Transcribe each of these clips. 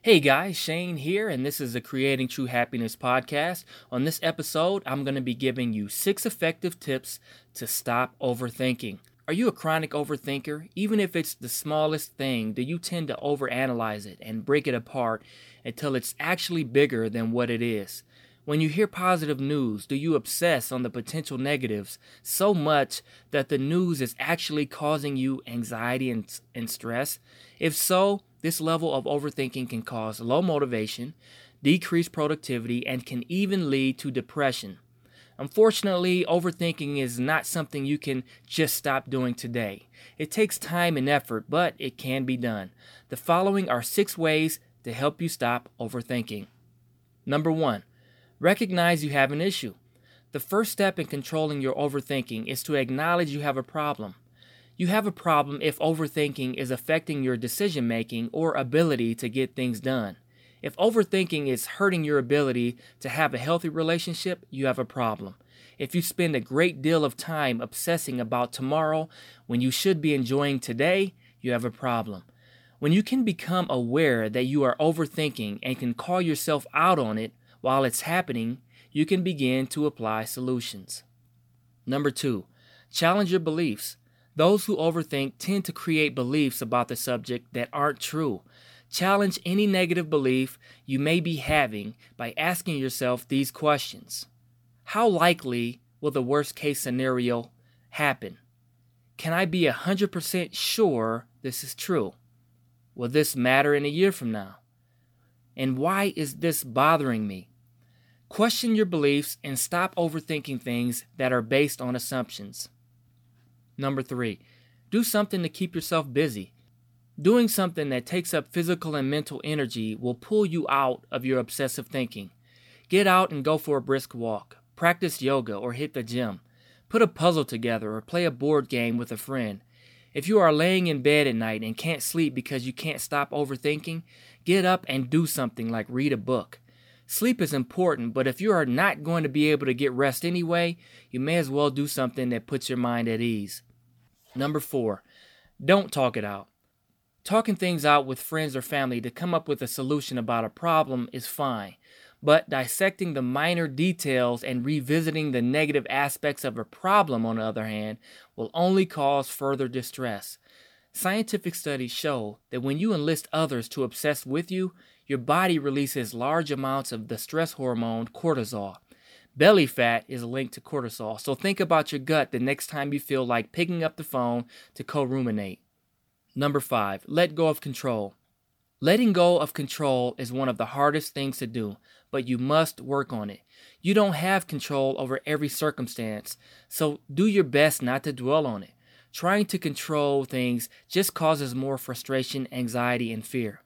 Hey guys, Shane here, and this is the Creating True Happiness podcast. On this episode, I'm going to be giving you six effective tips to stop overthinking. Are you a chronic overthinker? Even if it's the smallest thing, do you tend to overanalyze it and break it apart until it's actually bigger than what it is? When you hear positive news, do you obsess on the potential negatives so much that the news is actually causing you anxiety and, and stress? If so, this level of overthinking can cause low motivation, decreased productivity, and can even lead to depression. Unfortunately, overthinking is not something you can just stop doing today. It takes time and effort, but it can be done. The following are six ways to help you stop overthinking. Number one, recognize you have an issue. The first step in controlling your overthinking is to acknowledge you have a problem. You have a problem if overthinking is affecting your decision making or ability to get things done. If overthinking is hurting your ability to have a healthy relationship, you have a problem. If you spend a great deal of time obsessing about tomorrow when you should be enjoying today, you have a problem. When you can become aware that you are overthinking and can call yourself out on it while it's happening, you can begin to apply solutions. Number two, challenge your beliefs. Those who overthink tend to create beliefs about the subject that aren't true. Challenge any negative belief you may be having by asking yourself these questions How likely will the worst case scenario happen? Can I be 100% sure this is true? Will this matter in a year from now? And why is this bothering me? Question your beliefs and stop overthinking things that are based on assumptions. Number three, do something to keep yourself busy. Doing something that takes up physical and mental energy will pull you out of your obsessive thinking. Get out and go for a brisk walk. Practice yoga or hit the gym. Put a puzzle together or play a board game with a friend. If you are laying in bed at night and can't sleep because you can't stop overthinking, get up and do something like read a book. Sleep is important, but if you are not going to be able to get rest anyway, you may as well do something that puts your mind at ease. Number four, don't talk it out. Talking things out with friends or family to come up with a solution about a problem is fine, but dissecting the minor details and revisiting the negative aspects of a problem, on the other hand, will only cause further distress. Scientific studies show that when you enlist others to obsess with you, your body releases large amounts of the stress hormone cortisol. Belly fat is linked to cortisol, so think about your gut the next time you feel like picking up the phone to co ruminate. Number five, let go of control. Letting go of control is one of the hardest things to do, but you must work on it. You don't have control over every circumstance, so do your best not to dwell on it. Trying to control things just causes more frustration, anxiety, and fear.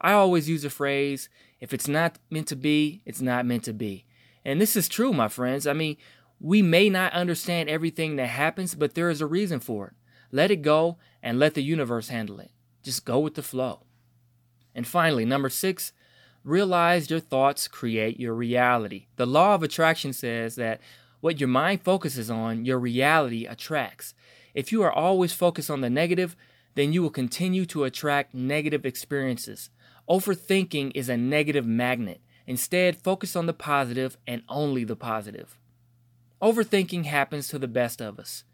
I always use a phrase if it's not meant to be, it's not meant to be. And this is true, my friends. I mean, we may not understand everything that happens, but there is a reason for it. Let it go and let the universe handle it. Just go with the flow. And finally, number six, realize your thoughts create your reality. The law of attraction says that what your mind focuses on, your reality attracts. If you are always focused on the negative, then you will continue to attract negative experiences. Overthinking is a negative magnet. Instead, focus on the positive and only the positive. Overthinking happens to the best of us.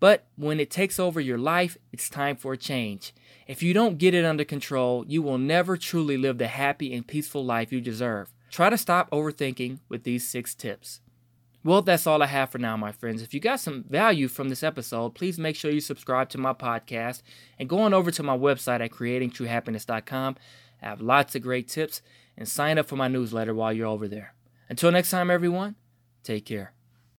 But when it takes over your life, it's time for a change. If you don't get it under control, you will never truly live the happy and peaceful life you deserve. Try to stop overthinking with these six tips. Well, that's all I have for now, my friends. If you got some value from this episode, please make sure you subscribe to my podcast and go on over to my website at creatingtruehappiness.com. I have lots of great tips and sign up for my newsletter while you're over there. Until next time, everyone, take care.